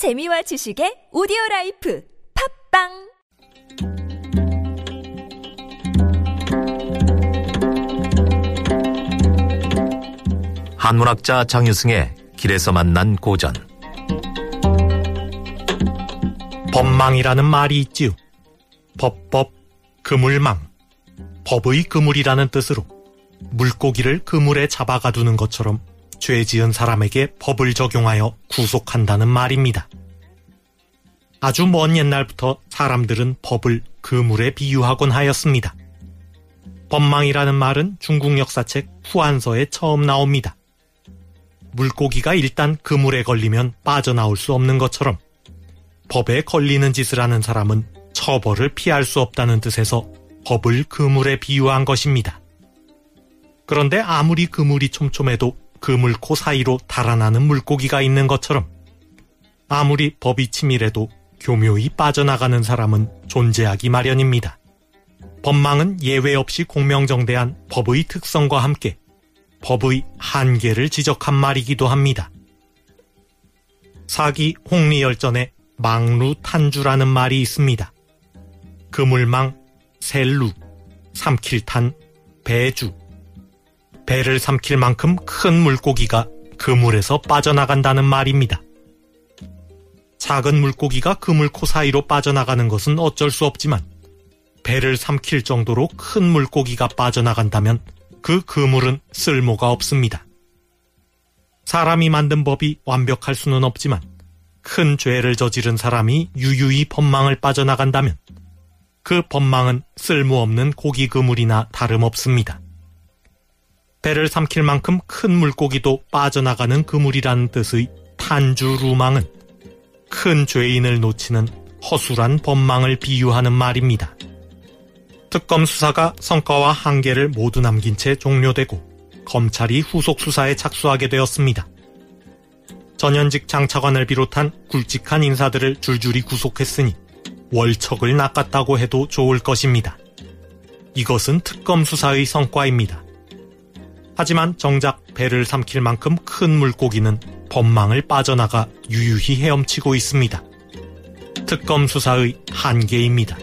재미와 지식의 오디오 life 팟빵 한문학자 장유승의 길에서 만난 고전 법망이라는 말이 있지요. 법법, 그물망. 법의 그물이라는 뜻으로 물고기를 그물에 잡아가두는 것처럼 죄 지은 사람에게 법을 적용하여 구속한다는 말입니다. 아주 먼 옛날부터 사람들은 법을 그물에 비유하곤 하였습니다. 법망이라는 말은 중국 역사책 후한서에 처음 나옵니다. 물고기가 일단 그물에 걸리면 빠져나올 수 없는 것처럼 법에 걸리는 짓을 하는 사람은 처벌을 피할 수 없다는 뜻에서 법을 그물에 비유한 것입니다. 그런데 아무리 그물이 촘촘해도 그 물코 사이로 달아나는 물고기가 있는 것처럼 아무리 법이 치밀해도 교묘히 빠져나가는 사람은 존재하기 마련입니다. 법망은 예외 없이 공명정대한 법의 특성과 함께 법의 한계를 지적한 말이기도 합니다. 사기 홍리열전에 망루 탄주라는 말이 있습니다. 그물망, 셀루, 삼킬탄, 배주. 배를 삼킬 만큼 큰 물고기가 그물에서 빠져나간다는 말입니다. 작은 물고기가 그물코 사이로 빠져나가는 것은 어쩔 수 없지만 배를 삼킬 정도로 큰 물고기가 빠져나간다면 그 그물은 쓸모가 없습니다. 사람이 만든 법이 완벽할 수는 없지만 큰 죄를 저지른 사람이 유유히 법망을 빠져나간다면 그 법망은 쓸모없는 고기 그물이나 다름없습니다. 배를 삼킬 만큼 큰 물고기도 빠져나가는 그물이라는 뜻의 탄주루망은 큰 죄인을 놓치는 허술한 법망을 비유하는 말입니다. 특검 수사가 성과와 한계를 모두 남긴 채 종료되고 검찰이 후속 수사에 착수하게 되었습니다. 전현직 장차관을 비롯한 굵직한 인사들을 줄줄이 구속했으니 월척을 낚았다고 해도 좋을 것입니다. 이것은 특검 수사의 성과입니다. 하지만 정작 배를 삼킬 만큼 큰 물고기는 법망을 빠져나가 유유히 헤엄치고 있습니다. 특검 수사의 한계입니다.